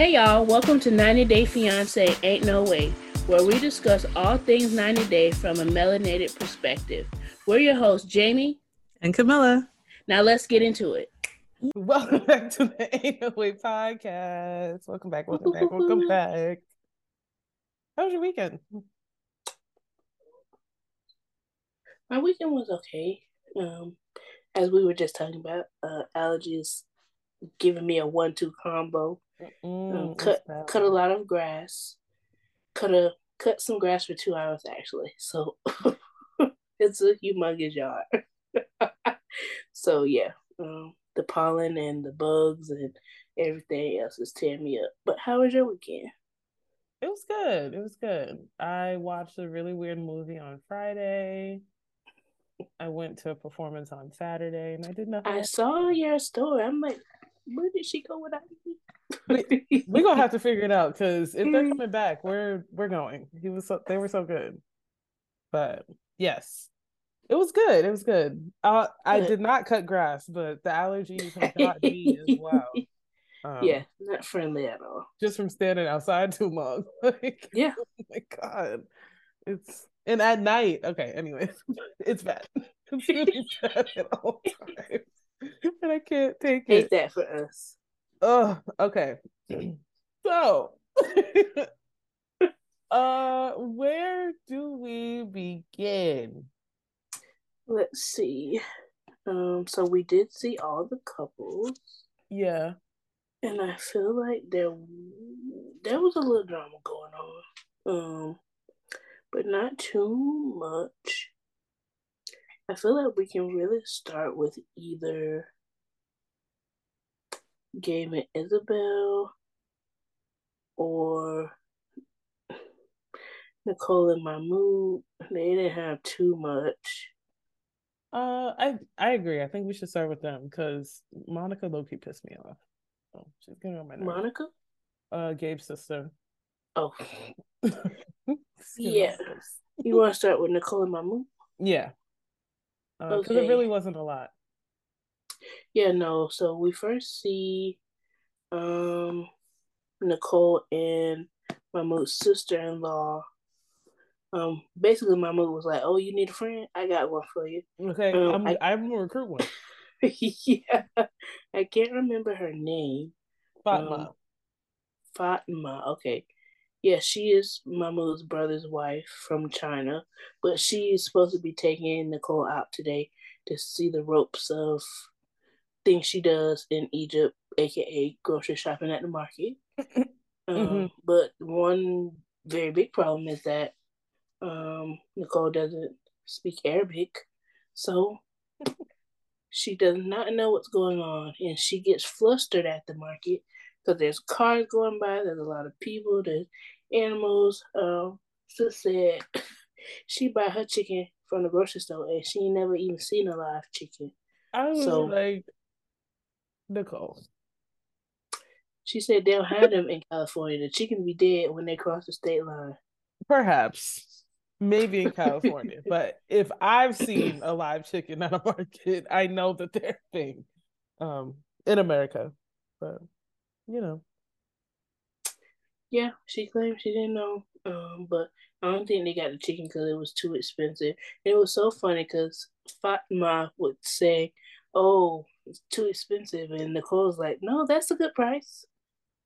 Hey y'all, welcome to 90 Day Fiance Ain't No Way, where we discuss all things 90 Day from a melanated perspective. We're your hosts, Jamie and Kamillah. Now let's get into it. Welcome back to the Ain't No Way podcast. Welcome back, welcome back, welcome back. How was your weekend? My weekend was okay. Um, as we were just talking about, uh, allergies giving me a one-two combo. Um, cut cut a lot of grass. Cut a cut some grass for two hours actually. So it's a humongous yard. so yeah, um, the pollen and the bugs and everything else is tearing me up. But how was your weekend? It was good. It was good. I watched a really weird movie on Friday. I went to a performance on Saturday and I did nothing. I saw your story. I'm like, where did she go without me? we, we're gonna have to figure it out because if they're coming back, we're we're going. He was so they were so good. But yes, it was good. It was good. Uh, I did not cut grass, but the allergies have got me as well. Um, yeah, not friendly at all. Just from standing outside too long. like, yeah. Oh my god, it's and at night. Okay, anyways, it's bad. It's really bad at all times, and I can't take Hate it. that for us. Oh, okay. So, uh, where do we begin? Let's see. Um, so we did see all the couples. Yeah. And I feel like there there was a little drama going on. Um, but not too much. I feel like we can really start with either Gabe and Isabel or Nicole and Mahmoud. They didn't have too much. Uh, I I agree. I think we should start with them because Monica low-key pissed me off. Oh, she's getting on my nerves. Monica, uh, Gabe's sister. Oh, yeah. You want to start with Nicole and Mahmoud? Yeah. Because uh, okay. it really wasn't a lot. Yeah, no. So we first see um Nicole and Mahmoud's sister in law. Um, basically, Mahmoud was like, "Oh, you need a friend? I got one for you." Okay, um, I'm, I, I'm gonna recruit one. yeah, I can't remember her name. Fatma. Um, Fatma. Okay. Yeah, she is Mahmoud's brother's wife from China, but she is supposed to be taking Nicole out today to see the ropes of things she does in Egypt, aka grocery shopping at the market. um, mm-hmm. But one very big problem is that um, Nicole doesn't speak Arabic, so she does not know what's going on, and she gets flustered at the market because there's cars going by, there's a lot of people, there's animals. Um, so said she bought her chicken from the grocery store, and she never even seen a live chicken. I was so, like, Nicole. She said they don't have them in California. The chicken be dead when they cross the state line. Perhaps. Maybe in California. but if I've seen a live chicken at a market, I know that they're a thing um, in America. But, you know. Yeah, she claimed she didn't know. Um, but I don't think they got the chicken because it was too expensive. And it was so funny because Fatma would say, Oh, it's too expensive. And Nicole's like, no, that's a good price.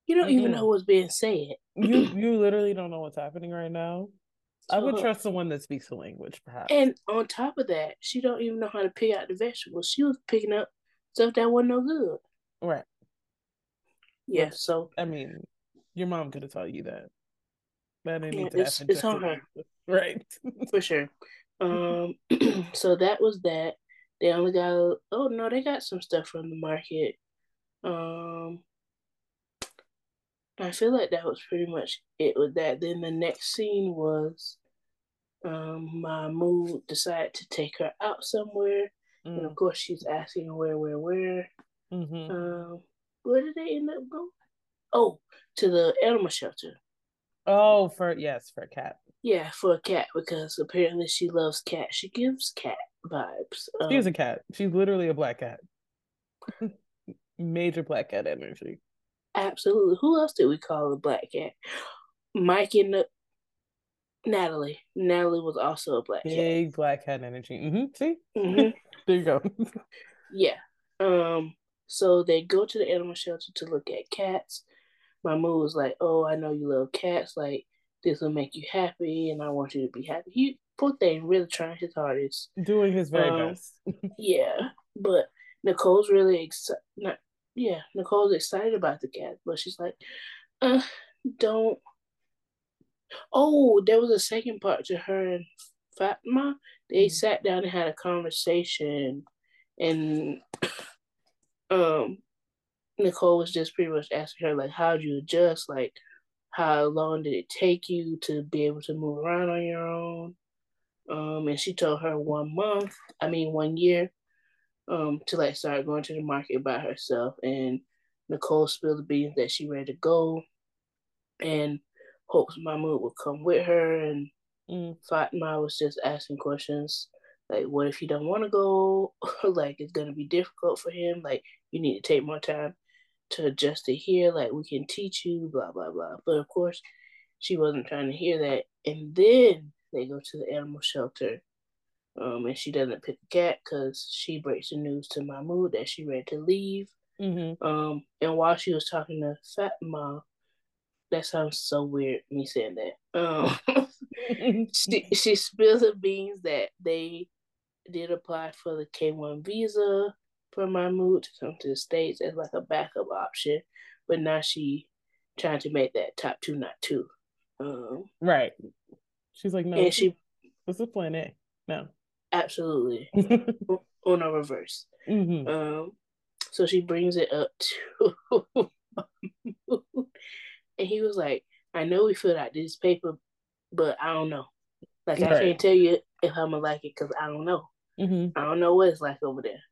You don't mm-hmm. even know what's being said. you you literally don't know what's happening right now. So, I would trust someone that speaks the language, perhaps. And on top of that, she don't even know how to pick out the vegetables. She was picking up stuff that wasn't no good. Right. Yeah. So I mean, your mom could have taught you that. That didn't yeah, need to it's, happen. It's on her. Right. For sure. Um. so that was that. They only got oh no, they got some stuff from the market. Um I feel like that was pretty much it with that. Then the next scene was um Mahmoud decided to take her out somewhere. Mm. And of mm. course she's asking where, where, where. Mm-hmm. Um where did they end up going? Oh, to the animal shelter. Oh, for yes, for a cat. Yeah, for a cat because apparently she loves cats. She gives cat vibes. Um, She's a cat. She's literally a black cat. Major black cat energy. Absolutely. Who else did we call a black cat? Mike and the Natalie. Natalie was also a black Big cat. black cat energy. Mm-hmm. See? Mhm. there you go. Yeah. Um. So they go to the animal shelter to look at cats. Mahmoud was like, "Oh, I know you love cats. Like this will make you happy, and I want you to be happy." He poor thing, really trying his hardest. Doing his very Um, best. Yeah, but Nicole's really excited. Not yeah, Nicole's excited about the cat, but she's like, "Uh, don't." Oh, there was a second part to her and Fatma. They Mhm. sat down and had a conversation, and um, Nicole was just pretty much asking her like, "How'd you adjust? Like, how long did it take you to be able to move around on your own?" Um, and she told her one month, I mean one year, um, to like start going to the market by herself. And Nicole spilled the beans that she ready to go, and hopes Mahmoud would come with her. And Mm. Fatma was just asking questions like, "What if you don't want to go? like, it's gonna be difficult for him. Like, you need to take more time to adjust it here. Like, we can teach you, blah blah blah." But of course, she wasn't trying to hear that. And then they go to the animal shelter, um, and she doesn't pick a cat because she breaks the news to Mahmoud that she ready to leave. Mm-hmm. Um, and while she was talking to Fatma, that sounds so weird me saying that. Um, she she spilled the beans that they did apply for the K one visa for Mahmoud to come to the states as like a backup option, but now she trying to make that top two not two. Um, right. She's like, no, and she is plan A. No. absolutely on a reverse. mm-hmm. Um, so she brings it up to, and he was like, "I know we filled out this paper, but I don't know. Like I can't tell you if I'm gonna like it because I don't know. Mm-hmm. I don't know what it's like over there,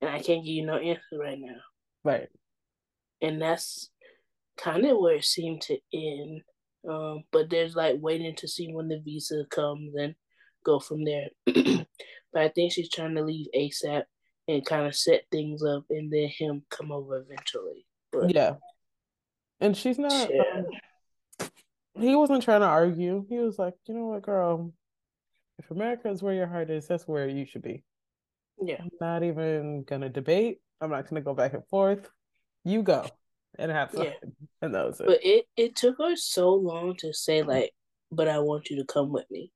and I can't give you no answer right now. Right. And that's kind of where it seemed to end. Um, but there's like waiting to see when the visa comes and go from there. but I think she's trying to leave ASAP and kind of set things up, and then him come over eventually. But Yeah. And she's not Yeah. um, he wasn't trying to argue. He was like, you know what, girl, if America is where your heart is, that's where you should be. yeah, I'm not even gonna debate. I'm not gonna go back and forth. You go and have fun. Yeah. And that was it. but it it took her so long to say like, "But I want you to come with me."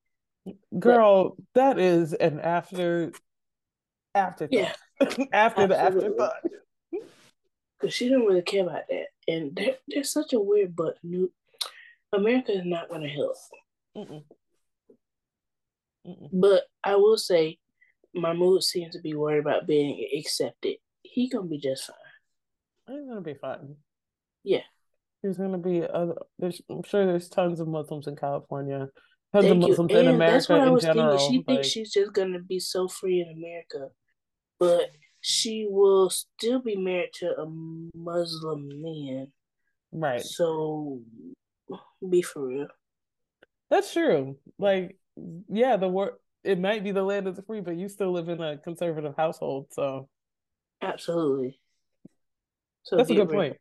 Girl, that is an after afterthought. Yeah. after the afterthought. Because she didn't really care about that, and they're, they're such a weird but new. America is not going to help. Mm-mm. Mm-mm. But I will say, Mahmoud seems to be worried about being accepted. He gonna be just fine. He's gonna be fine. Yeah. There's gonna be other. There's, I'm sure there's tons of Muslims in California, tons of Thank you. In And that's America what I was general. thinking. She like, thinks she's just gonna be so free in America, but she will still be married to a Muslim man. right. So be for real. That's true. Like, yeah, the word it might be the land of the free, but you still live in a conservative household, so Absolutely. So that's a good point.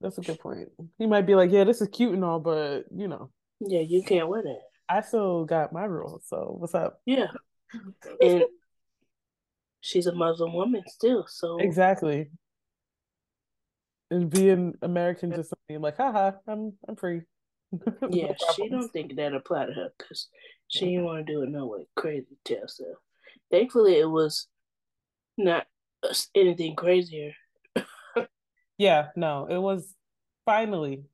That's a good point. He might be like, yeah, this is cute and all, but you know, Yeah, you can't wear that. I still got my rules. So what's up? Yeah. And she's a Muslim woman still, so Exactly. And being American just being like, haha, I'm I'm free. No yeah, she don't think that apply to her because she didn't want to do it no way crazy to herself. Thankfully, it was not anything crazier. Yeah, no, it was finally.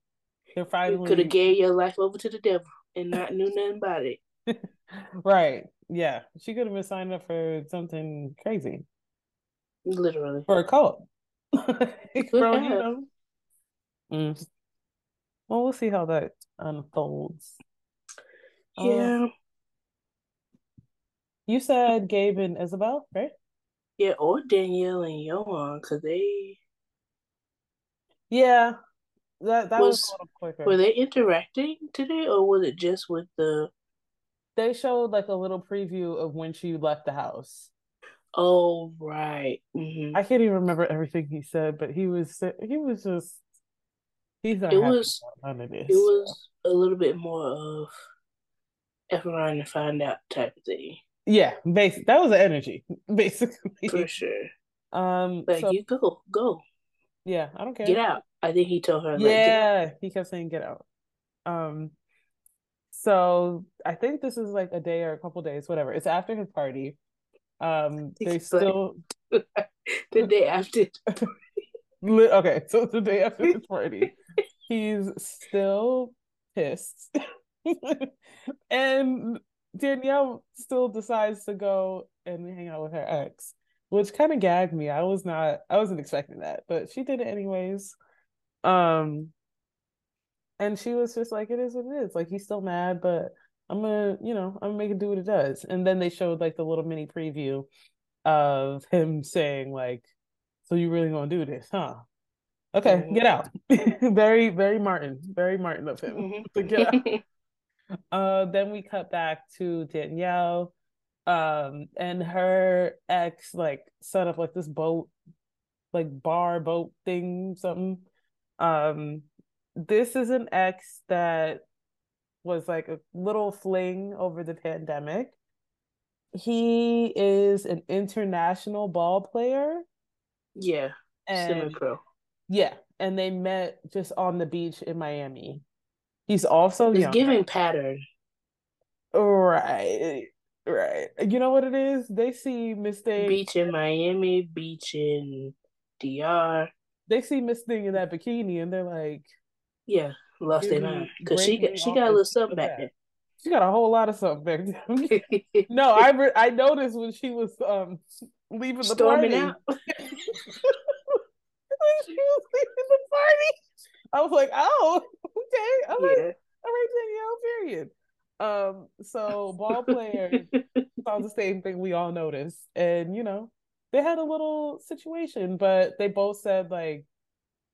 They're You finally could have gave your life over to the devil and not knew nothing about it. right. Yeah, she could have been signed up for something crazy Literally. for a cult. Bro, you know. Mm. Well, we'll see how that unfolds. Yeah. You said Gabe and Isabel, right? Yeah, or Danielle and Yohan, because they Yeah, that that was, Was- a little quicker. were they interacting today, or was it just with the? They showed like a little preview of when she left the house. Oh right. hmm I can't even remember everything he said, but he was he was just He's not. It was. It was a little bit more of F around and find out type of thing. Yeah, basic. That was the energy, basically. For sure. Um, like so, you go, go. Yeah, I don't care. Get out. I think he told her. Like, yeah, he kept saying get out. Um, so I think this is like a day or a couple days, whatever. It's after his party. Um, they still the day after. okay, so the day after his party, he's still pissed, and Danielle still decides to go and hang out with her ex, which kind of gagged me. I was not, I wasn't expecting that, but she did it anyways. Um, and she was just like, "It is what it is. Like he's still mad, but I'm gonna, you know, I'm gonna make it do what it does." And then they showed like the little mini preview of him saying like, "So you really gonna do this, huh?" Okay, mm-hmm. get out. very, very Martin, very Martin of him mm-hmm. to get out. uh, then we cut back to Danielle, um, and her ex like set up like this boat, like bar boat thing, something. Um, this is an ex that was like a little fling over the pandemic. He is an international ball player. Yeah, and. Yeah, and they met just on the beach in Miami. He's also He's giving pattern. Right. Right. You know what it is? They see mistake beach in Miami, beach in DR. They see Miss Thing in that bikini and they're like, Yeah, lost their mind. Because she got she got a little something back there. She got a whole lot of something back there. no, I re- I noticed when she was um leaving the Storming party. Out. when she was leaving the party. I was like, oh, okay. I'm yeah. like, all right, Danielle, period. Um, so ball player saw the same thing we all noticed. And you know, they had a little situation, but they both said like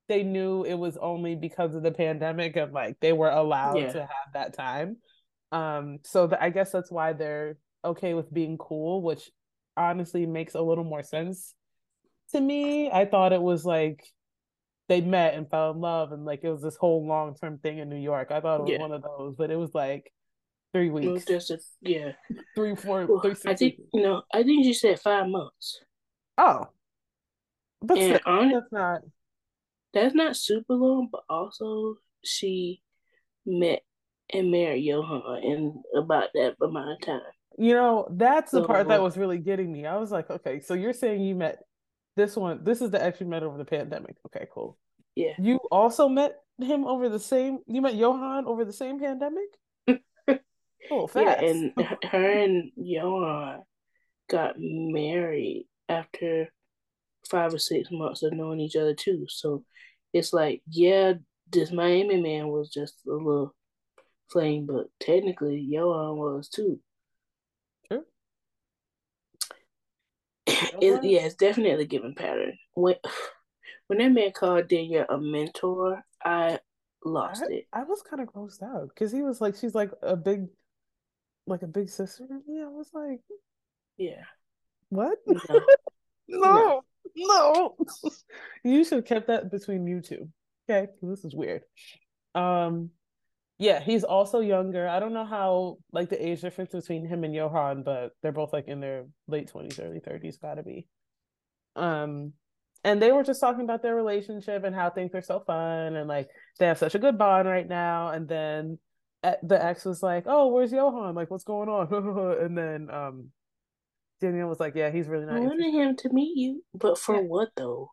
they knew it was only because of the pandemic and like they were allowed yeah. to have that time. Um, so the, I guess that's why they're okay with being cool, which honestly makes a little more sense to me. I thought it was like they met and fell in love and like it was this whole long term thing in New York. I thought it was yeah. one of those, but it was like three weeks. It was just a, yeah, three, four, well, three, I think weeks. no, I think she said five months. Oh, but and still, on, that's not that's not super long, but also she met and married Yohan in about that amount of time. You know, that's the so, part that uh, was really getting me. I was like, okay, so you're saying you met this one, this is the ex you met over the pandemic. Okay, cool. Yeah. You also met him over the same. You met Yohan over the same pandemic. oh, fast. Yeah, and her and Yohan got married after five or six months of knowing each other too. So it's like, yeah, this Miami man was just a little flame, but technically Yohan was too. It, yeah, it's definitely given pattern. When when that man called Danielle a mentor, I lost I, it. I was kind of grossed out because he was like, she's like a big, like a big sister. Yeah, I was like, yeah, what? No, no, no. you should have kept that between you two. Okay, this is weird. Um, yeah, he's also younger. I don't know how like the age difference between him and Yohan, but they're both like in their late twenties, early thirties, gotta be. Um, and they were just talking about their relationship and how things are so fun and like they have such a good bond right now. And then the ex was like, "Oh, where's Yohan? Like, what's going on?" and then um, Danielle was like, "Yeah, he's really not." I wanted him to meet you, but for yeah. what though?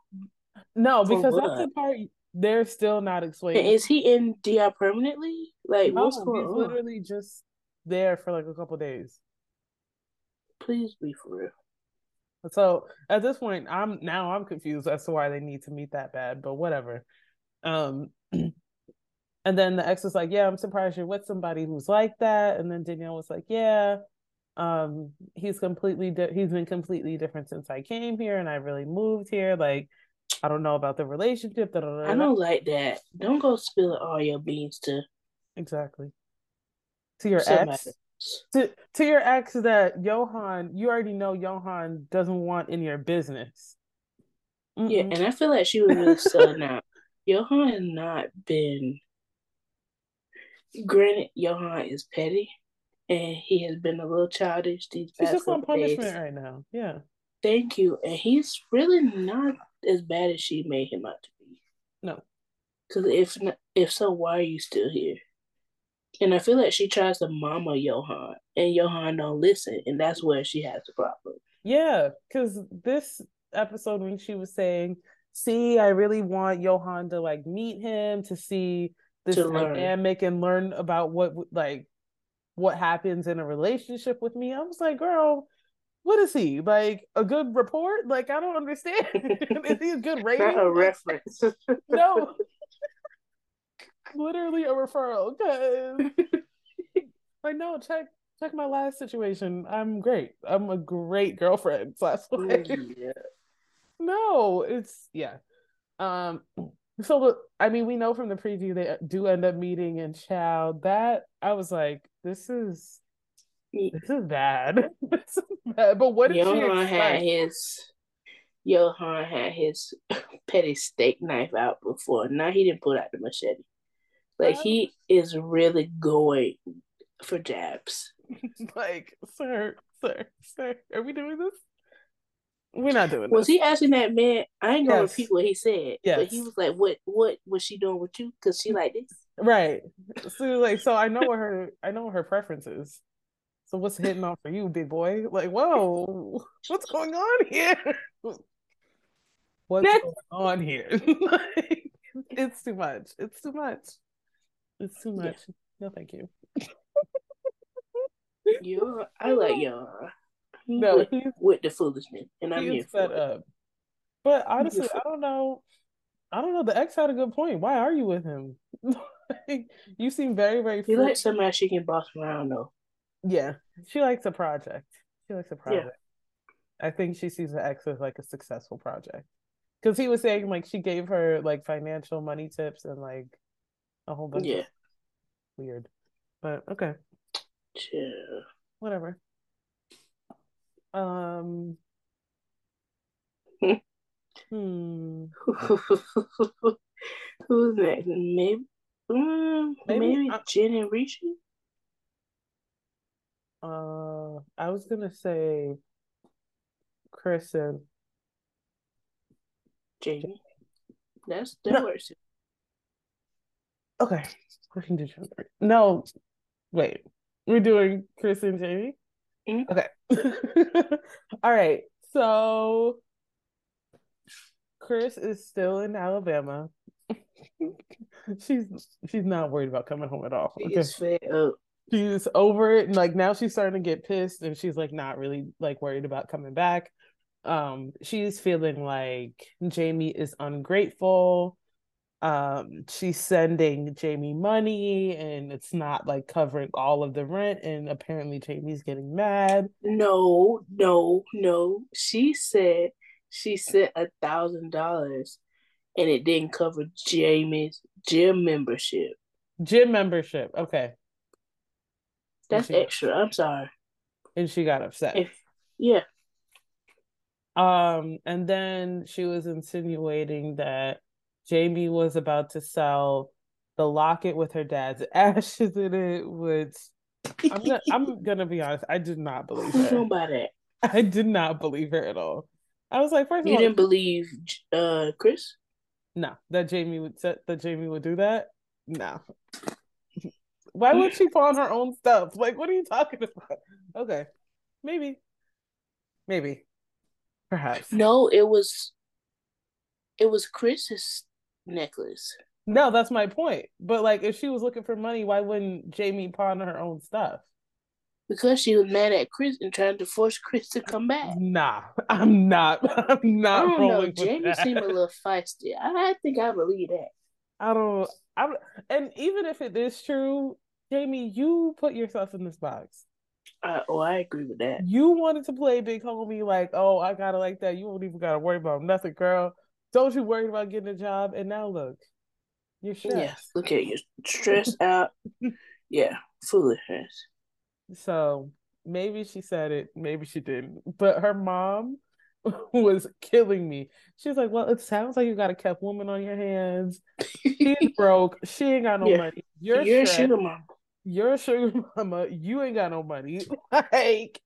No, for because what? that's the part they're still not explaining. Is he in DR permanently? Like, no, what's going on? Literally just there for like a couple days. Please be for real. So at this point, I'm now I'm confused as to why they need to meet that bad, but whatever. Um, and then the ex was like, "Yeah, I'm surprised you're with somebody who's like that." And then Danielle was like, "Yeah, um, he's completely di- he's been completely different since I came here, and I really moved here. Like, I don't know about the relationship. Da, da, da, I don't like that. Don't go spilling all your beans to exactly to your ex. To to your ex that Yohan, you already know Yohan doesn't want in your business. Mm-mm. Yeah, and I feel like she was really selling out. Yohan has not been. Granted, Yohan is petty, and he has been a little childish these He's past just on punishment days. right now. Yeah. Thank you, and he's really not as bad as she made him out to be. No. Because if not, if so, why are you still here? And I feel like she tries to mama Yohan, and Yohan don't listen, and that's where she has the problem. Yeah, because this episode when she was saying, "See, I really want Yohan to like meet him to see this To learn. dynamic and learn about what like what happens in a relationship with me." I was like, "Girl, what is he like? A good report? Like, I don't understand. is he a good rating? Not a reference. no, literally a referral. Cause like, no, check check my last situation. I'm great. I'm a great girlfriend slash wife. yeah. No, it's yeah. Um so the, I mean we know from the preview they do end up meeting and Chow. That I was like, this is this is bad. this is bad. But what did she Yohan had his Yohan had his petty steak knife out before. Now he didn't pull out the machete. Like he is really going for jabs. like, sir, sir, sir, are we doing this? We're not doing Was this. he asking that man? I ain't gonna Yes. repeat what he said, but he was like, "What? What was she doing with you? Because she like this." Right. So like so I know what her I know what her preference is. So what's hitting on for you, big boy? Like, whoa, what's going on here? What's going on here? Like, it's too much. It's too much. It's too Yeah. much. No, thank you. You, I like. He No, with, he's with the foolishness, and I'm he here set for it. up. But honestly, I don't know. I don't know. The ex had a good point. Why are you with him? Like, you seem very, very He likes somebody she can boss around though. Yeah, she likes a project. She likes a Yeah. project. I think she sees the ex as like a successful project. Because he was saying like she gave her like financial money tips and like a whole bunch Yeah. of weird. But okay, Chill. whatever. Um hmm. Who's next? Maybe, mm, Maybe, maybe, uh, Jen and Rishi. Uh I was gonna say Kris and Jeymi. That's that No. works. Okay. We can do Jen- No, wait. We're doing Kris and Jeymi? Mhm. Okay. All right. So Kris is still in Alabama. she's she's not worried about coming home at all. She Okay. She's over it and like now she's starting to get pissed and she's like not really like worried about coming back. Um she's feeling like Jeymi is ungrateful. Um she's sending Jeymi money and it's not like covering all of the rent and apparently Jeymi's getting mad. No, no, no. She said she sent a thousand dollars, and it didn't cover Jeymi's gym membership. Gym membership. Okay. That's extra. I'm sorry. And she got upset. If yeah, Um, and then she was insinuating that Jeymi was about to sell the locket with her dad's ashes in it, which I'm gonna I'm gonna be honest, I did not believe her. buy that? I did not believe her at all. I was like, first of You all, didn't believe uh Kris? no, that Jeymi would set that Jeymi would do that. No. Why would she pawn her own stuff? Like, what are you talking about? Okay. Maybe. Maybe. Perhaps. No, it was it was Kris's necklace. No, that's my point. But like, if she was looking for money, why wouldn't Jeymi pawn her own stuff? Because she was mad at Kris and trying to force Kris to come back. Nah, I'm not. I'm not. I don't rolling know. Jeymi that. seemed a little feisty. I, think I believe that. I don't. I don't- and even if it is true, Jeymi, you put yourself in this box. I, oh, I agree with that. You wanted to play big homie, like, oh, I gotta like that. You won't even gotta worry about nothing, girl. Don't you worry about getting a job. And now look, you're stressed. Yeah, look at you, stressed out. Yeah, foolishness. So maybe she said it, maybe she didn't. But her mom was killing me. She's like, Well, it sounds like you got a kept woman on your hands. She's broke. She ain't got no yeah. money. You're, You're a sugar mama. You're a sugar mama. You ain't got no money. like,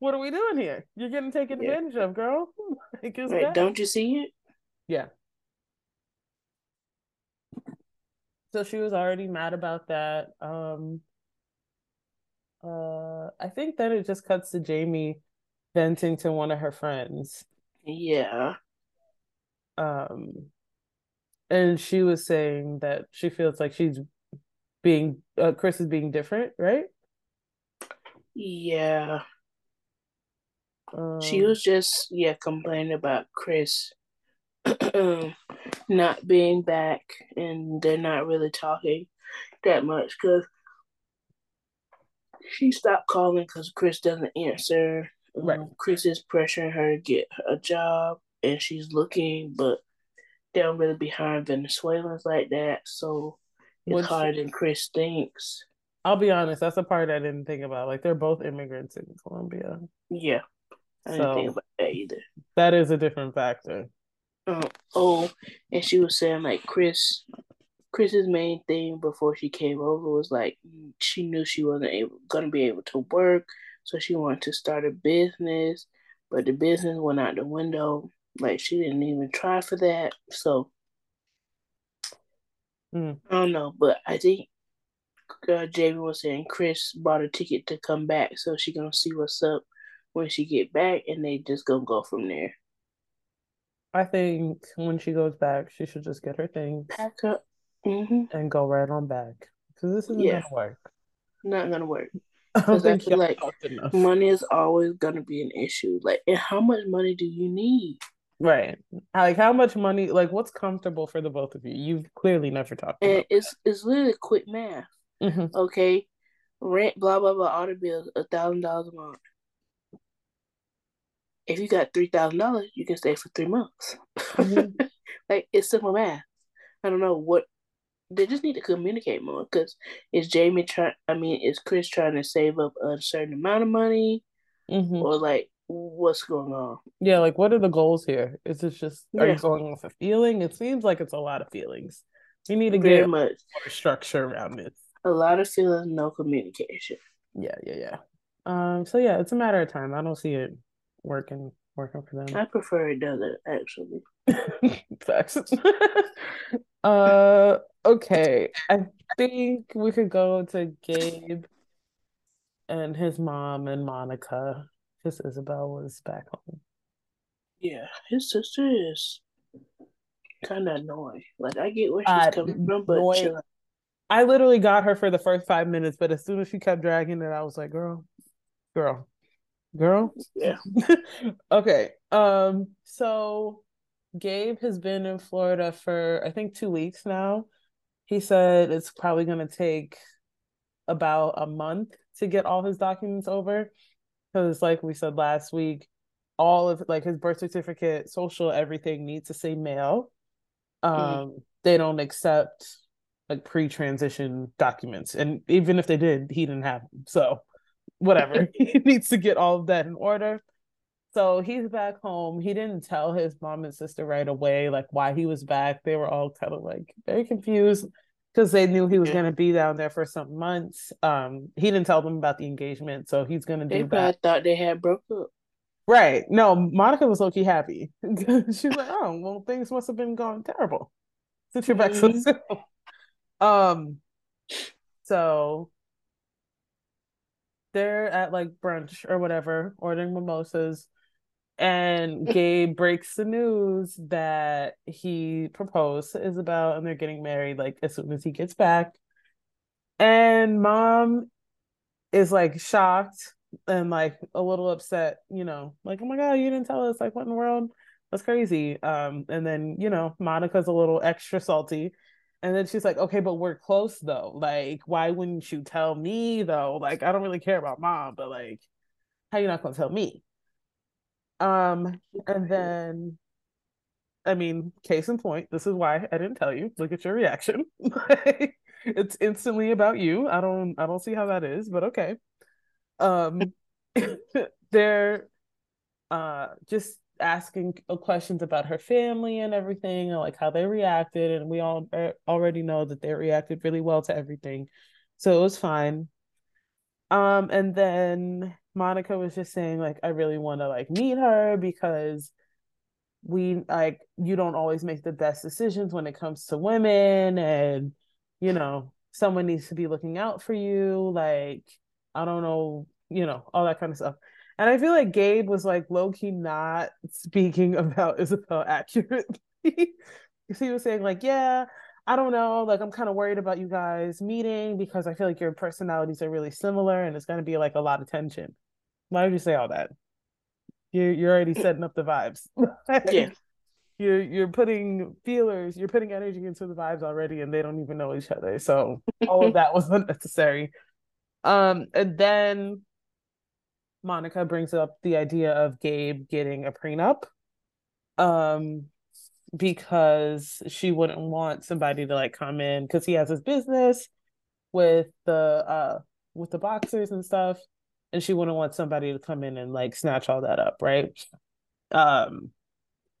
what are we doing here? You're getting taken yeah. advantage of, girl. like, right, don't you see it? Yeah. So she was already mad about that. Um uh I think then it just cuts to Jeymi venting to one of her friends. Yeah. Um and she was saying that she feels like she's being uh, Kris is being different, right? Yeah. Um, she was just yeah complaining about Kris not being back and they're not really talking that much because she stopped calling because Kris doesn't answer. Right. Um, Kris is pressuring her to get a job and she's looking, but they don't really be hiring Venezuelans like that. So it's Which, harder than Kris thinks. I'll be honest, that's a part I didn't think about. Like they're both immigrants in Colombia. Yeah. I didn't think about that either. That is a different factor um, oh, and she was saying like Kris, Kris's main thing before she came over was like she knew she wasn't able gonna be able to work, so she wanted to start a business, but the business went out the window. Like she didn't even try for that. So mm. I don't know, but I think uh, Jeymi was saying Kris bought a ticket to come back, so she gonna see what's up when she get back, and they just gonna go from there. I think when she goes back, she should just get her things, pack up, mm-hmm. and go right on back because this isn't yeah. gonna work. Not gonna work. I think I feel like money is always gonna be an issue. Like, and how much money do you need? Right. Like, how much money? Like, what's comfortable for the both of you? You've clearly never talked. And it's it's literally quick math. Mm-hmm. Okay, rent, blah blah blah, all the bills, a thousand dollars a month if you got three thousand dollars, you can stay for three months. Mm-hmm. like it's simple math. I don't know what they just need to communicate more because is Jeymi trying? I mean, is Kris trying to save up a certain amount of money, mm-hmm. or like what's going on? Yeah, like what are the goals here? Is it just are yeah. you going off a feeling? It seems like it's a lot of feelings. We need to Very get much more structure around this. A lot of feelings, no communication. Yeah, yeah, yeah. Um. So yeah, it's a matter of time. I don't see it working working for them. I prefer it doesn't actually. Facts. uh okay. I think we could go to Gabe and his mom and Monica because Isabel was back home. Yeah, his sister is kind of annoying. Like I get where she's uh, coming from, but she, I literally got her for the first five minutes, but as soon as she kept dragging it, I was like, "Girl, girl, girl yeah okay um so gabe has been in florida for i think two weeks now he said it's probably going to take about a month to get all his documents over because like we said last week all of like his birth certificate social everything needs to say male mm. um mm. they don't accept like pre-transition documents and even if they did he didn't have them so whatever. he needs to get all of that in order. So he's back home. He didn't tell his mom and sister right away, like why he was back. They were all kind of like very confused because they knew he was going to be down there for some months. Um, he didn't tell them about the engagement, so he's going to do they that. thought they had broke up. Right. No, Monica was low-key happy. She's like, oh, well, things must have been going terrible since you're back mm-hmm. so soon. Um, so they're at like brunch or whatever, ordering mimosas, and Gabe breaks the news that he proposed to Isabel and they're getting married like as soon as he gets back. And mom is like shocked and like a little upset, you know, like, oh my god, you didn't tell us, like what in the world? That's crazy. Um, and then, you know, Monica's a little extra salty and then she's like, okay, but we're close though. Like, why wouldn't you tell me though? Like, I don't really care about mom, but like, how you not gonna tell me? Um, and then I mean, case in point, this is why I didn't tell you. Look at your reaction. it's instantly about you. I don't I don't see how that is, but okay. Um they're uh just asking uh, questions about her family and everything and like how they reacted and we all uh, already know that they reacted really well to everything. So it was fine. Um and then monica was just saying like i really want to like meet her because we like you don't always make the best decisions when it comes to women and you know someone needs to be looking out for you like i don't know you know all that kind of stuff and I feel like Gabe was like low key not speaking about Isabel accurately. he was saying, like, yeah, I don't know. Like, I'm kind of worried about you guys meeting because I feel like your personalities are really similar and it's going to be like a lot of tension. Why would you say all that? You're, you're already setting up the vibes. yeah. You're you're putting feelers, you're putting energy into the vibes already, and they don't even know each other. So all of that was unnecessary. Um, and then Monica brings up the idea of Gabe getting a prenup um because she wouldn't want somebody to like come in because he has his business with the uh with the boxers and stuff and she wouldn't want somebody to come in and like snatch all that up right? Um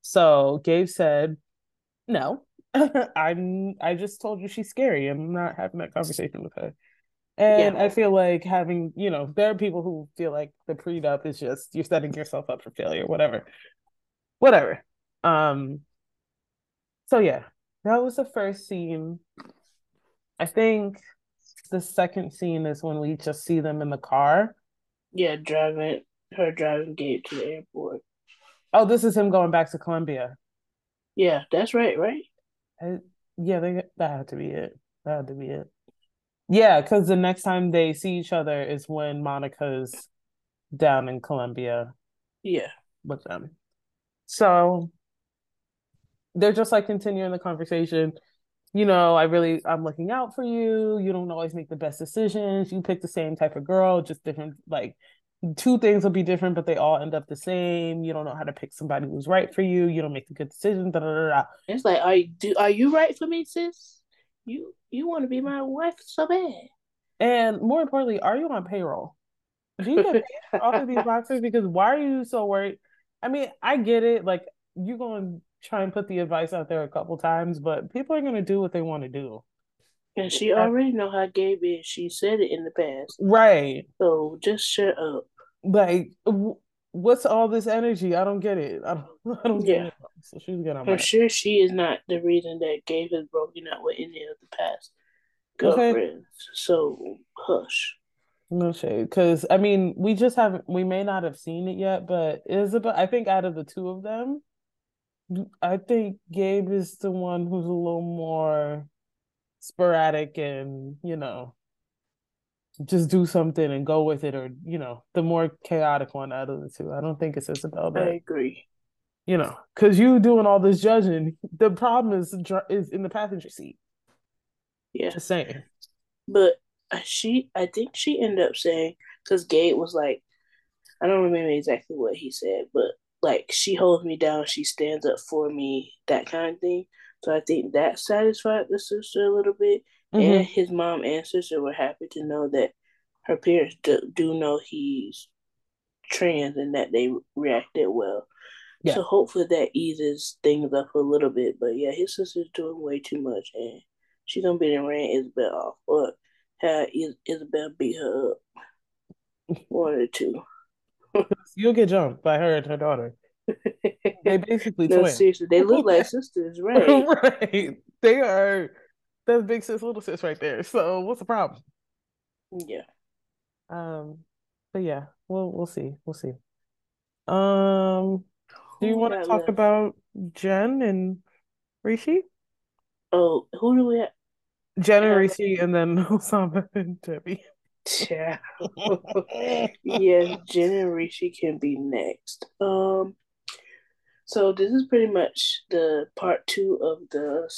so Gabe said no I'm I just told you she's scary. I'm not having that conversation with her and yeah. I feel like having, you know, there are people who feel like the prenup is just you're setting yourself up for failure, whatever. Whatever. Um so yeah, that was the first scene. I think the second scene is when we just see them in the car. Yeah, driving her driving Gabe to the airport. Oh, this is him going back to Colombia. Yeah, that's right, right? I, yeah, they, that had to be it. That had to be it. Yeah, because the next time they see each other is when Monica's down in Colombia. Yeah. With them. So they're just like continuing the conversation. You know, I really I'm looking out for you. You don't always make the best decisions. You pick the same type of girl, just different like two things will be different, but they all end up the same. You don't know how to pick somebody who's right for you. You don't make the good decisions. Da, da, da, da. It's like, are you, do are you right for me, sis? You you want to be my wife so bad. And more importantly, are you on payroll? Do you get paid for all of these boxers? Because why are you so worried? I mean, I get it. Like you're going to try and put the advice out there a couple times, but people are going to do what they want to do. And she already know how Gabe is. She said it in the past, right? So just shut up. Like, what's all this energy? I don't get it. I don't. I don't yeah. So she's gonna. I'm sure she is not the reason that Gabe has broken up with any of the past girlfriends. Okay. So hush. No shade, because I mean, we just haven't. We may not have seen it yet, but Isabel. I think out of the two of them, I think Gabe is the one who's a little more sporadic and you know just do something and go with it or you know the more chaotic one out of the two. I don't think it's isabel but, i agree. you know because you doing all this judging the problem is is in the passenger seat. Yeah. Just saying. But she i think she ended up saying because gabe was like i don't remember exactly what he said but like she holds me down she stands up for me that kind of thing. So i think that satisfied the sister a little bit Mm-hmm. And his mom and sister were happy to know that her parents do, do know he's trans and that they reacted well. Yeah. So hopefully that eases things up a little bit. But yeah, his sister's doing way too much and she's gonna be the ran Isabel off or have Is- Isabel beat her up. One or two. You'll get jumped by her and her daughter. they basically no, twins. seriously, they look like sisters, right? right. They are that's big sis, little sis right there. So what's the problem? Yeah. Um, but yeah, we'll we'll see. We'll see. Um do you want to talk left? about Jen and Rishi? Oh, who do we have? Jen and Rishi and then Osama and Debbie. Yeah. yes, Jen and Rishi can be next. Um so this is pretty much the part two of the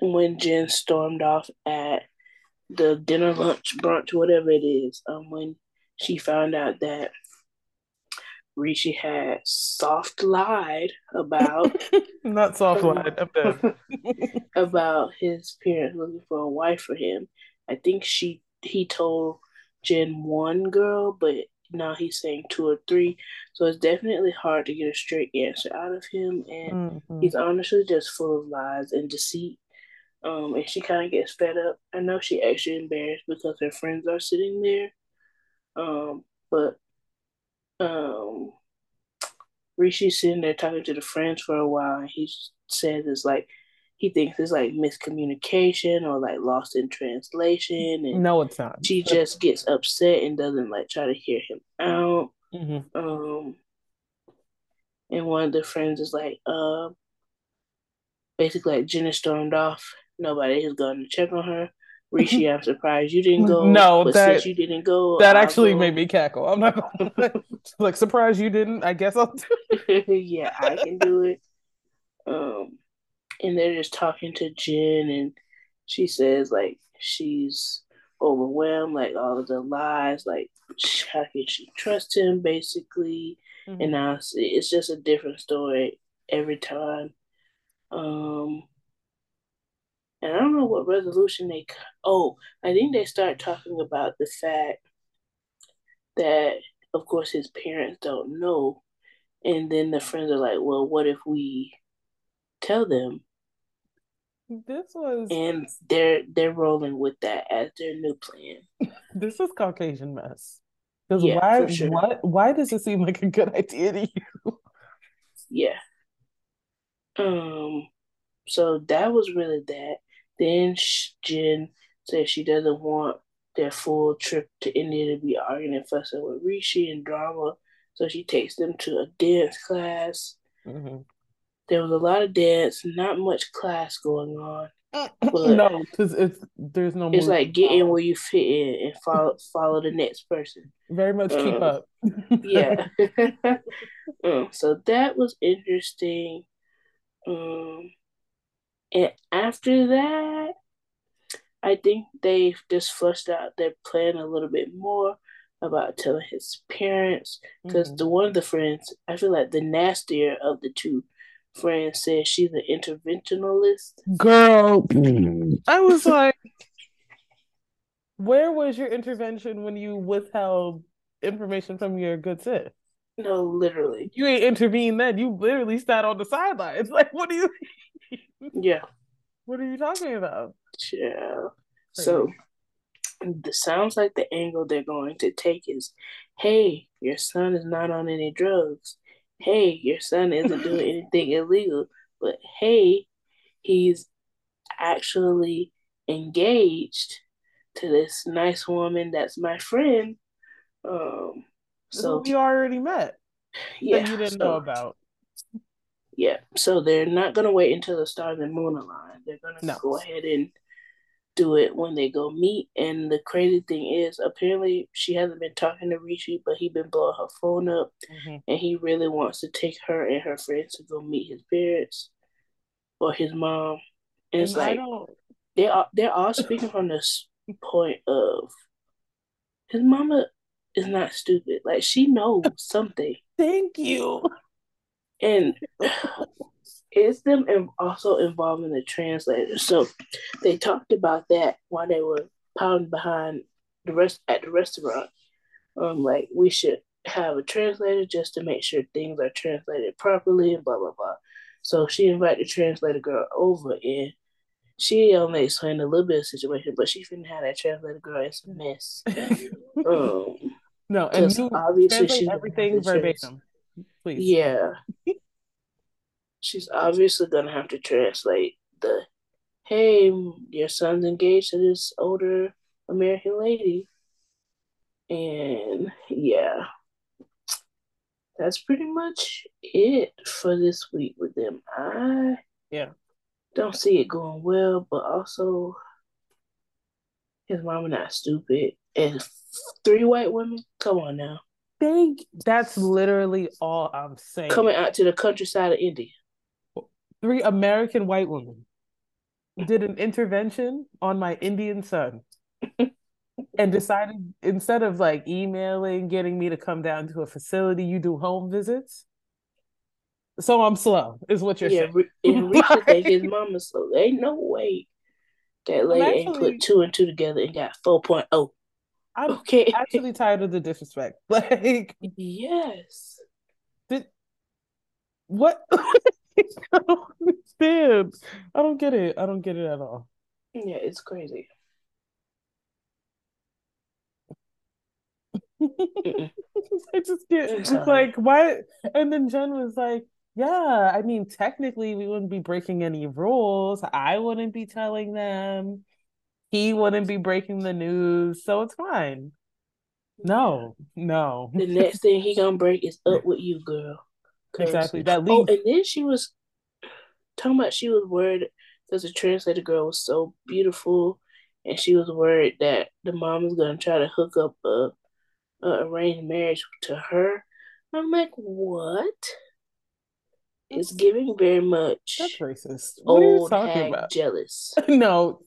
when Jen stormed off at the dinner, lunch, brunch, whatever it is, um, when she found out that Rishi had soft lied about not soft lied about about his parents looking for a wife for him. I think she he told Jen one girl, but now he's saying two or three. So it's definitely hard to get a straight answer out of him. And mm-hmm. he's honestly just full of lies and deceit. Um, and she kind of gets fed up. I know she actually embarrassed because her friends are sitting there. Um, but um, Rishi's sitting there talking to the friends for a while, and he says it's like he thinks it's like miscommunication or like lost in translation. And no, it's not. She just gets upset and doesn't like try to hear him out. Mm-hmm. Um, and one of the friends is like, uh, basically like Jenna stormed off. Nobody is going to check on her. Rishi, I'm surprised you didn't go. No, but that, since you didn't go, that I'll actually go. made me cackle. I'm not gonna, like surprised you didn't. I guess I'll do yeah, I can do it. Um, and they're just talking to Jen, and she says like she's overwhelmed, like all of the lies, like how can she trust him, basically. Mm-hmm. And now it's, it's just a different story every time. Um, and I don't know what resolution they. Oh, I think they start talking about the fact that, of course, his parents don't know, and then the friends are like, "Well, what if we tell them?" This was, and they're they're rolling with that as their new plan. this is Caucasian mess. Because yeah, why? Sure. Why? Why does it seem like a good idea to you? Yeah. Um. So that was really that. Then Jen says she doesn't want their full trip to India to be arguing and fussing with Rishi and drama. So she takes them to a dance class. Mm-hmm. There was a lot of dance, not much class going on. no, because it's there's no. It's like get in where you fit in and follow follow the next person. Very much um, keep up. yeah. um, so that was interesting. Um, and after that, I think they've just flushed out their plan a little bit more about telling his parents. Because mm-hmm. the one of the friends, I feel like the nastier of the two friends says she's an interventionalist. Girl, I was like, where was your intervention when you withheld information from your good sis? No, literally. You ain't intervened then. You literally sat on the sidelines. Like, what do you yeah. What are you talking about? Yeah. So the sounds like the angle they're going to take is hey, your son is not on any drugs. Hey, your son isn't doing anything illegal. But hey, he's actually engaged to this nice woman that's my friend. Um so you already met. Yeah. That you didn't so, know about. Yeah, so they're not gonna wait until the stars and moon align. They're gonna no. go ahead and do it when they go meet. And the crazy thing is, apparently she hasn't been talking to Rishi, but he's been blowing her phone up, mm-hmm. and he really wants to take her and her friends to go meet his parents or his mom. And, and it's like they are they're all speaking from this point of his mama is not stupid. Like she knows something. Thank you and it's them also involving the translator. So they talked about that while they were pounding behind the rest at the restaurant. Um, like we should have a translator just to make sure things are translated properly and blah blah blah. So she invited the translator girl over and she only explained a little bit of the situation, but she finna have that translator girl in some mess. um, no, and you obviously she everything verbatim please. Yeah. She's obviously gonna have to translate the hey, your son's engaged to this older American lady. And yeah. That's pretty much it for this week with them. I yeah don't see it going well, but also his mama not stupid. And three white women, come on now think that's literally all I'm saying. Coming out to the countryside of India. Three American white women did an intervention on my Indian son and decided instead of like emailing, getting me to come down to a facility, you do home visits. So I'm slow, is what you're yeah, saying. And Rich like, his mama slow. There ain't no way that lady actually, ain't put two and two together and got 4.0. I'm okay. actually tired of the disrespect. Like, yes. Did, what? I don't understand. I don't get it. I don't get it at all. Yeah, it's crazy. I just get like why and then Jen was like, Yeah, I mean technically we wouldn't be breaking any rules. I wouldn't be telling them. He wouldn't be breaking the news, so it's fine. No, no. The next thing he gonna break is up with you, girl. Exactly. That leads. Oh, and then she was talking about she was worried because the translator girl was so beautiful, and she was worried that the mom was gonna try to hook up a, a arranged marriage to her. I'm like, what? It's giving very much. That's racist. What are you talking about? Jealous. no,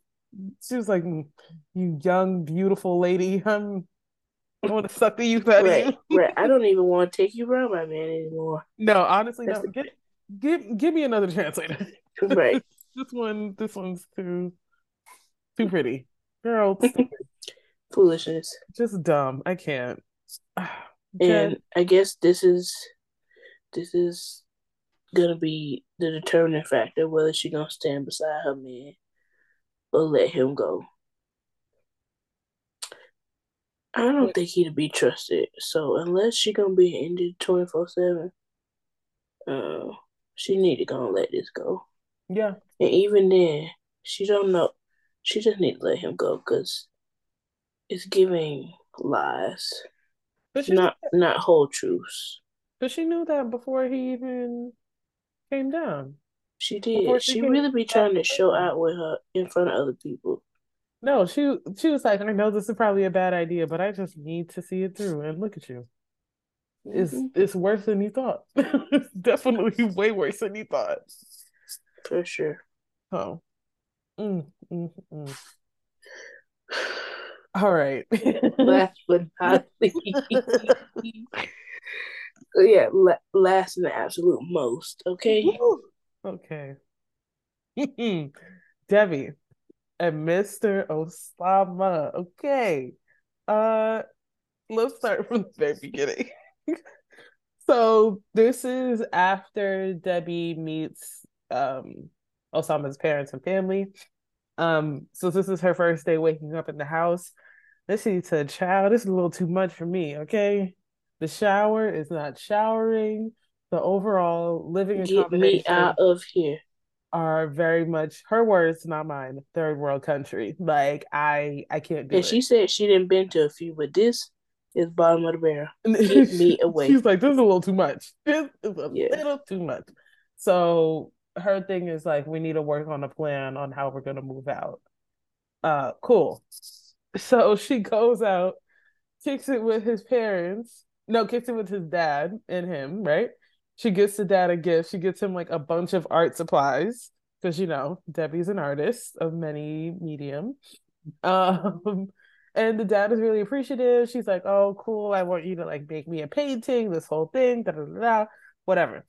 she was like, "You young, beautiful lady, I'm I want to suck the youth out right, of you. right. I don't even want to take you around my man anymore. No, honestly, no. Get, give give me another translator. Right. this one, this one's too too pretty, girl. Foolishness. Just dumb. I can't. and I guess this is this is gonna be the determining factor whether she's gonna stand beside her man or let him go. I don't think he'd be trusted. So unless she gonna be ended twenty four seven, uh, she need to go and let this go. Yeah. And even then, she don't know. She just need to let him go because it's giving lies, but not not whole truths. But she knew that before he even came down. She did. She, she really be trying to show out with her in front of other people. No, she she was like, I know this is probably a bad idea, but I just need to see it through. And look at you. Mm-hmm. It's it's worse than you thought. it's definitely way worse than you thought. For sure. Oh. Mm, mm, mm. All right. last but not least. yeah, last and absolute most. Okay. Okay. Debbie, and Mr. Oussama. Okay. Uh let's start from the very beginning. so this is after Debbie meets um Oussama's parents and family. Um, so this is her first day waking up in the house. This she said, child, this is a little too much for me, okay? The shower is not showering. The overall living Get me out of here are very much her words, not mine. Third world country. Like I, I can't do and it. she said she didn't been to a few, but this is bottom of the barrel. Get me away. She's like, this is a little too much. This is a yeah. little too much. So her thing is like, we need to work on a plan on how we're gonna move out. Uh, cool. So she goes out, kicks it with his parents. No, it with his dad and him, right? She gets the dad a gift. She gets him like a bunch of art supplies because you know Debbie's an artist of many medium. Um, and the dad is really appreciative. She's like, "Oh, cool! I want you to like make me a painting. This whole thing, da da da, whatever."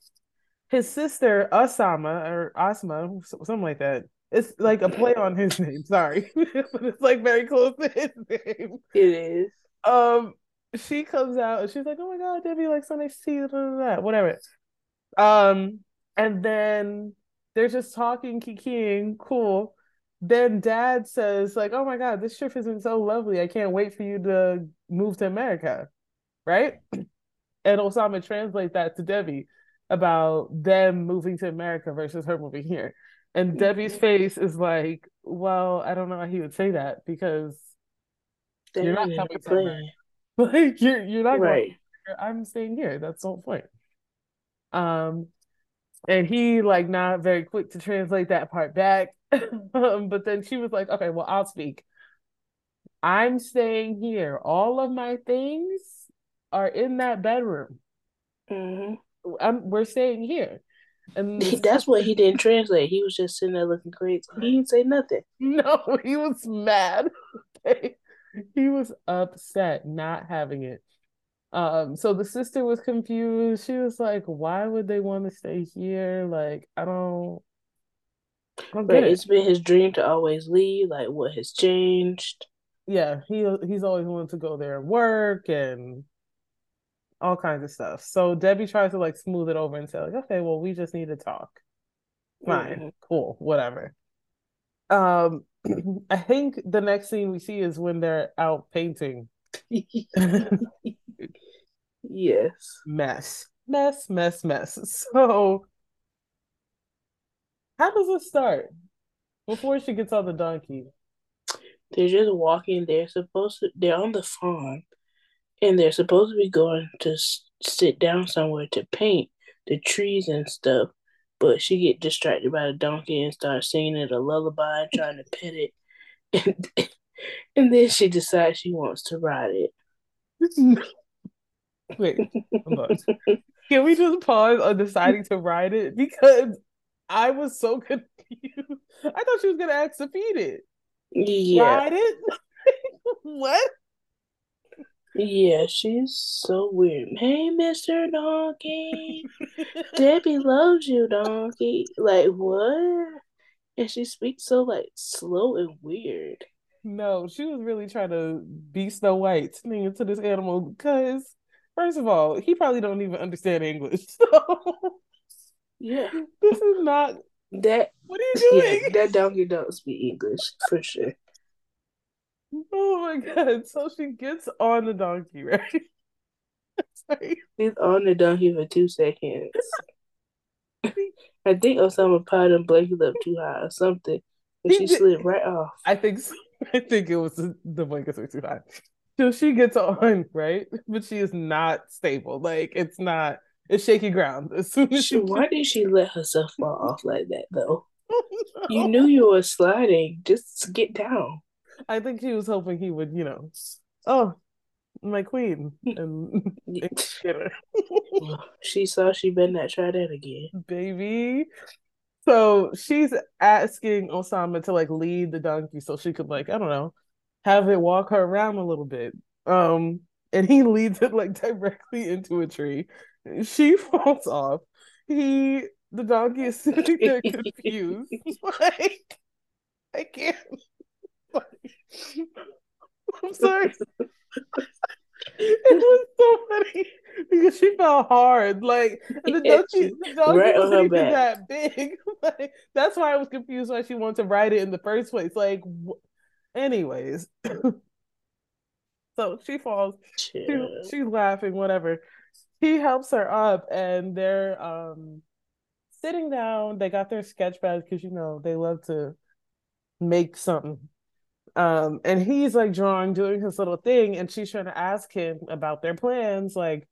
His sister Osama or Asma, something like that. It's like a play on his name. Sorry, but it's like very close to his name. It is. Um, she comes out and she's like, "Oh my god, Debbie, like so nice to see you." Blah, Whatever. Um, and then they're just talking, kikiing, cool. Then Dad says, "Like, oh my god, this trip has been so lovely. I can't wait for you to move to America." Right? And Oussama translates that to Debbie about them moving to America versus her moving here. And mm-hmm. Debbie's face is like, well, I don't know how he would say that because you're not coming to America. Like you're you're not right. Going, I'm staying here. That's the whole point. Um, and he like not very quick to translate that part back. um, but then she was like, "Okay, well, I'll speak. I'm staying here. All of my things are in that bedroom. Mm-hmm. I'm, we're staying here." And that's what he didn't translate. He was just sitting there looking crazy. He didn't say nothing. No, he was mad he was upset not having it. Um, so the sister was confused. She was like, "Why would they want to stay here? Like, I don't." I don't but it. it's been his dream to always leave. Like, what has changed? yeah, he he's always wanted to go there and work and all kinds of stuff. So Debbie tries to like smooth it over and say, like, okay, well, we just need to talk. Fine, mm-hmm. cool, whatever. Um, I think the next scene we see is when they're out painting. yes. Mess. Mess, mess, mess. So how does it start? Before she gets on the donkey. They're just walking. They're supposed to. They're on the farm, and they're supposed to be going to sit down somewhere to paint the trees and stuff. But she get distracted by the donkey and starts singing it a lullaby and trying to pet it, and, and then she decides she wants to ride it. Wait, can we just pause on deciding to ride it because I was so confused. I thought she was gonna ask to feed it. Yeah. Ride it? what? Yeah, she's so weird. Hey, Mr. Donkey. Debbie loves you, Donkey. Like, what? And she speaks so, like, slow and weird. No, she was really trying to be Snow White into this animal because, first of all, he probably don't even understand English. So, yeah. This is not that. What are you doing? Yeah, that donkey don't speak English for sure. Oh my god! So she gets on the donkey, right? Sorry. She's on the donkey for two seconds. I think Oussama piled and blanket up too high or something, and she did. slid right off. I think so. I think it was the, blankets were too high. So she gets on, right? But she is not stable. Like it's not it's shaky ground. As soon as she, why did she let herself fall off like that though? You knew you were sliding. Just get down. I think she was hoping he would, you know, oh, my queen, and get her. she saw she better not try that again, baby. So she's asking Oussama to like lead the donkey so she could like I don't know have it walk her around a little bit. Um, and he leads it like directly into a tree. She falls off. He, the donkey is sitting there confused. like, I can't. I'm sorry. it was so funny because she fell hard. Like the donkey, the donkey right wasn't even that big. like, that's why I was confused why she wanted to ride it in the first place. Like, wh- anyways. so she falls. She, she's laughing, whatever he helps her up and they're um sitting down. They got their sketch pads because you know they love to make something. Um, and he's like drawing, doing his little thing, and she's trying to ask him about their plans, like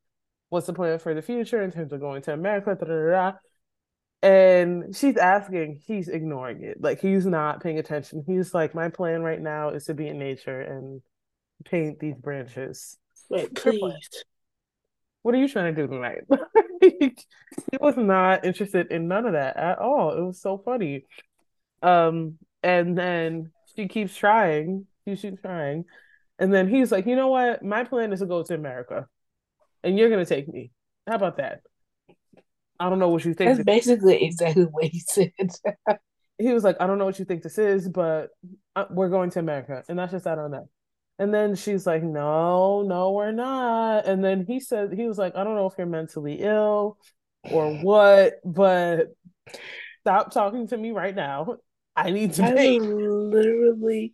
what's the plan for the future in terms of going to America, da, da, da, and she's asking, he's ignoring it. Like he's not paying attention. He's like, My plan right now is to be in nature and paint these branches. Wait, please what are you trying to do tonight? he was not interested in none of that at all. It was so funny. Um, and then she keeps trying, she keeps trying. And then he's like, you know what? My plan is to go to America. And you're gonna take me. How about that? I don't know what you think. That's basically exactly what he said. he was like, I don't know what you think this is, but uh, we're going to America. And that's just that on that. And then she's like, no, no, we're not. And then he said, he was like, I don't know if you're mentally ill or what, but stop talking to me right now. I need to I literally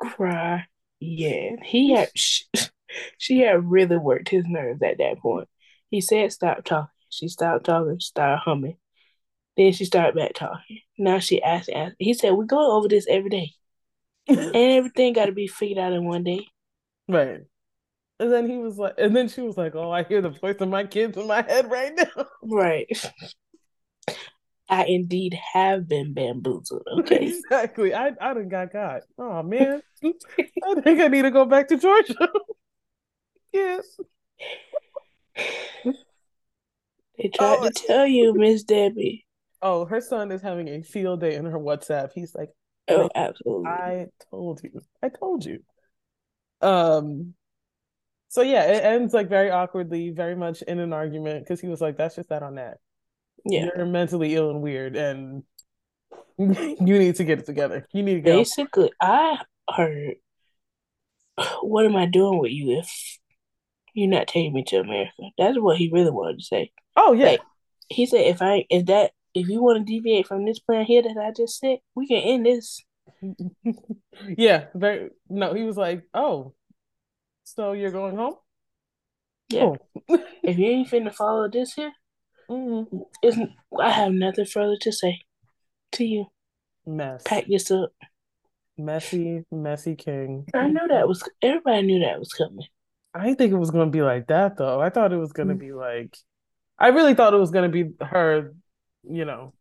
cry. Yeah, he had, she, she had really worked his nerves at that point. He said, stop talking. She stopped talking, started humming. Then she started back talking. Now she asked, asked. He said, We're going over this every day and everything got to be figured out in one day. Right. And then he was like, and then she was like, "Oh, I hear the voice of my kids in my head right now." Right. I indeed have been bamboozled. Okay. Exactly. I I done got caught. Oh man, I think I need to go back to Georgia. yes. They tried oh, to tell you, Miss Debbie. Oh, her son is having a field day in her WhatsApp. He's like, Oh, absolutely. I told you. I told you. Um so yeah, it ends like very awkwardly, very much in an argument because he was like, That's just that on that. Yeah. You're mentally ill and weird and you need to get it together. You need to go. Basically, I heard what am I doing with you if you're not taking me to America? That's what he really wanted to say. Oh yeah. Like, he said, if I if that if you want to deviate from this plan here that I just said, we can end this. yeah, very no, he was like, Oh, so you're going home? Yeah. Oh. if you ain't finna follow this here, mm-hmm. isn't I have nothing further to say to you. Mess. Pack this up. Messy, messy king. I knew that was everybody knew that was coming. I didn't think it was gonna be like that though. I thought it was gonna mm-hmm. be like I really thought it was gonna be her, you know,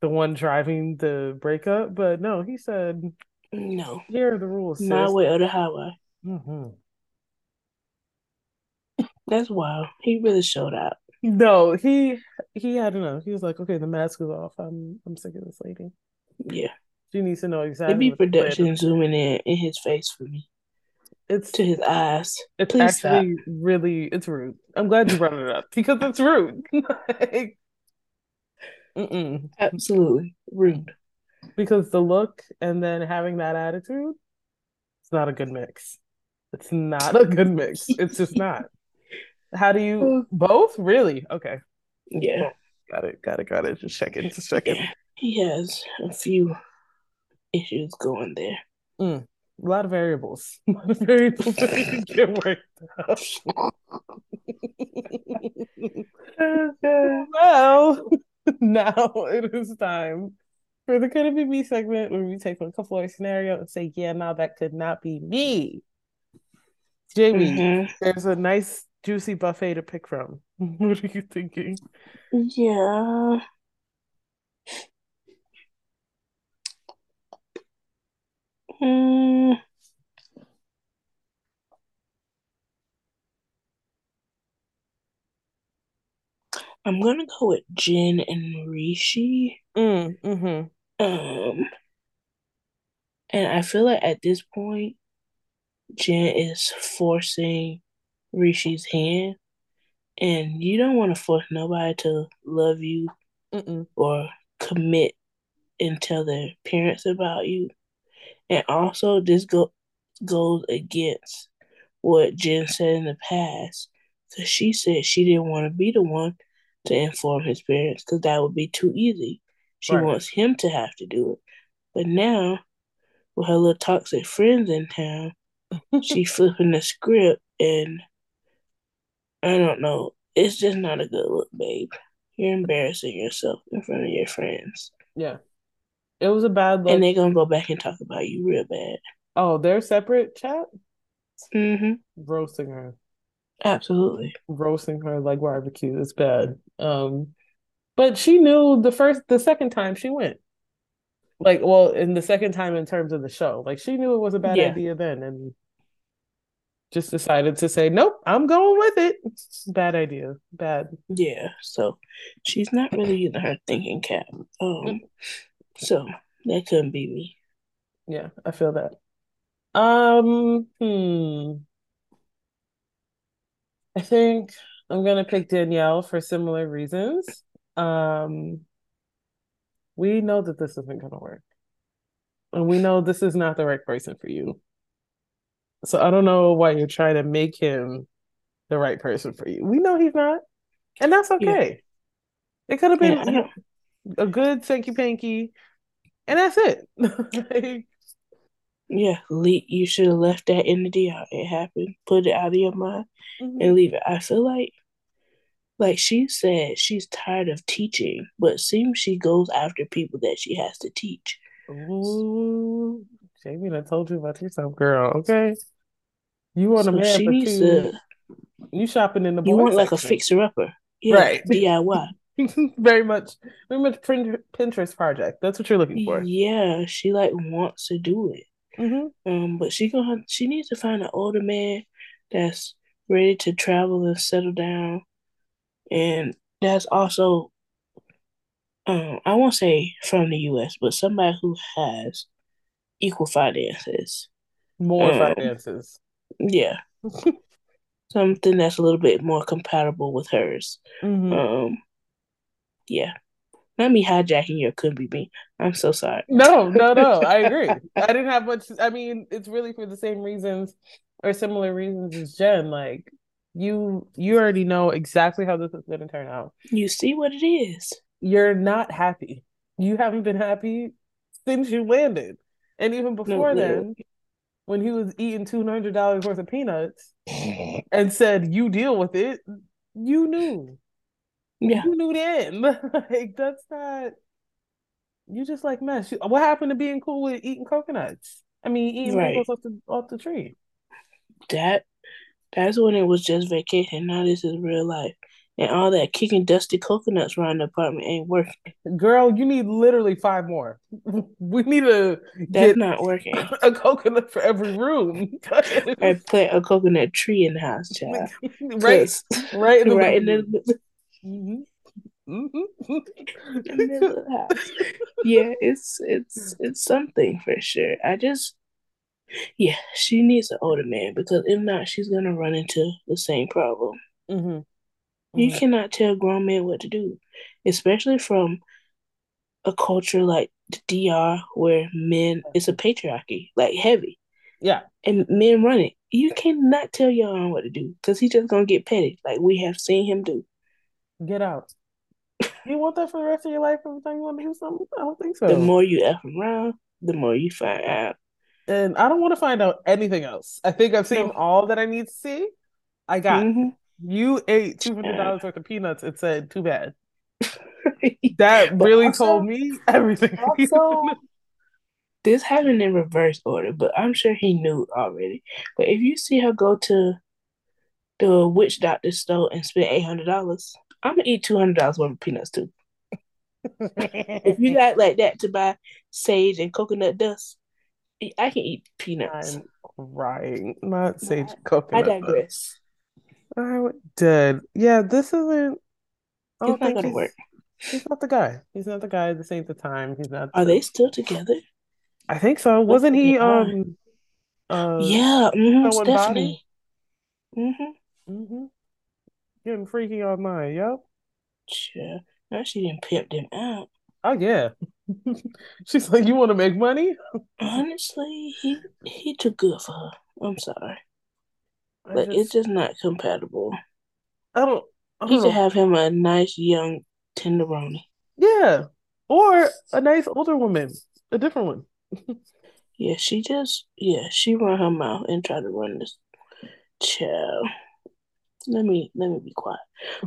the one driving the breakup, but no, he said no. Here are the rules. My sis. way or the highway. Mm-hmm. That's wild. He really showed out. No, he he had enough. He was like, okay, the mask is off. I'm I'm sick of this lady. Yeah. She needs to know exactly. It'd be production zooming in in his face for me. It's to his eyes. It's Please actually stop. really it's rude. I'm glad you brought it up because it's rude. like, Absolutely rude. Because the look and then having that attitude, it's not a good mix. It's not a good mix. It's just not. How do you both? Really? Okay. Yeah. Got it. Got it. Got it. Just checking. Just checking. Yeah. He has a few issues going there. Mm. A lot of variables. A lot of variables that can get worked out. well, now it is time for the could it be me segment where we take a couple of scenarios and say, yeah, now that could not be me. Jamie, mm-hmm. there's a nice juicy buffet to pick from. what are you thinking? Yeah. Mm. I'm gonna go with Jen and Rishi. Mm, mm-hmm. Um, and I feel like at this point, Jen is forcing Rishi's hand, and you don't want to force nobody to love you Mm-mm. or commit and tell their parents about you. And also, this go- goes against what Jen said in the past, because she said she didn't want to be the one to inform his parents, because that would be too easy. She right. wants him to have to do it. But now, with her little toxic friends in town, she flipping the script and I don't know. It's just not a good look, babe. You're embarrassing yourself in front of your friends. Yeah. It was a bad look. And they're gonna go back and talk about you real bad. Oh, they're separate chat? Mm-hmm. Roasting her. Absolutely. Roasting her like barbecue. It's bad. Um but she knew the first the second time she went. Like well, in the second time in terms of the show. Like she knew it was a bad yeah. idea then and just decided to say, nope, I'm going with it. Bad idea. Bad. Yeah. So she's not really in her thinking cap. Um, so that couldn't be me. Yeah, I feel that. Um, hmm. I think I'm gonna pick Daniele for similar reasons. Um, we know that this isn't gonna work, and we know this is not the right person for you. So I don't know why you're trying to make him the right person for you. We know he's not, and that's okay. Yeah. It could have been yeah, a good thank you, Panky, and that's it. like, yeah, Lee, you should have left that in the DR. It happened. Put it out of your mind mm-hmm. and leave it. I feel like, like she said, she's tired of teaching, but seems she goes after people that she has to teach. Ooh, Jamie, I told you about yourself, girl. Okay, you want so a man she needs. To, you shopping in the you want like a fixer upper, yeah, right? DIY. very much, very much Pinterest project. That's what you're looking for. Yeah, she like wants to do it. Mm-hmm. Um, but she gonna she needs to find an older man that's ready to travel and settle down, and that's also, um, I won't say from the U.S., but somebody who has equal finances. More um, finances. Yeah. Something that's a little bit more compatible with hers. Mm-hmm. Um yeah. Not me hijacking your could be me. I'm so sorry. No, no, no. I agree. I didn't have much I mean, it's really for the same reasons or similar reasons as Jen. Like you you already know exactly how this is going to turn out. You see what it is. You're not happy. You haven't been happy since you landed. And even before no, then, when he was eating two hundred dollars worth of peanuts and said, "You deal with it," you knew. Yeah, you knew then. like that's not. You just like mess. What happened to being cool with eating coconuts? I mean, eating right. off the off the tree. That that's when it was just vacation. Now this is real life. And all that kicking dusty coconuts around the apartment ain't working. Girl, you need literally five more. We need a That's not working. A coconut for every room. I plant a coconut tree in the house, child. right. Right in the right in the mm-hmm. Mm-hmm. yeah, it's it's it's something for sure. I just yeah, she needs an older man because if not, she's gonna run into the same problem. Mm-hmm. You cannot tell grown men what to do, especially from a culture like the DR where men it's a patriarchy, like heavy. Yeah. And men run it. You cannot tell your what to do because he's just gonna get petty, like we have seen him do. Get out. you want that for the rest of your life every time you want to do something? I don't think so. The more you F around, the more you find out and I don't want to find out anything else. I think I've seen all that I need to see. I got mm-hmm. You ate two hundred dollars worth of peanuts and said, "Too bad." that really also, told me everything. Also, this happened in reverse order, but I'm sure he knew already. But if you see her go to the witch doctor store and spend eight hundred dollars, I'm gonna eat two hundred dollars worth of peanuts too. if you got like that to buy sage and coconut dust, I can eat peanuts. I'm crying. Not sage coconut. I digress. I did. Yeah, this isn't. I don't it's think gonna work. He's not the guy. He's not the guy. This ain't the time. He's not. Are the... they still together? I think so. Wasn't he? Um. Uh, yeah. Mm-hmm, Stephanie. Mm-hmm. Mm-hmm. Getting freaky online. Yep. Sure. Now she didn't pimp them out. Oh yeah. She's like, you want to make money? Honestly, he he took good for her. I'm sorry, But just, it's just not compatible. I don't. I don't he should have him a nice young tenderoni. Yeah, or a nice older woman, a different one. yeah, she just yeah she run her mouth and try to run this child. Let me let me be quiet.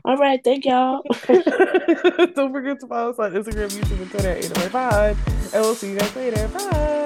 All right, thank y'all. Don't forget to follow us on Instagram, YouTube, and Twitter at 805. And we'll see you guys later. Bye.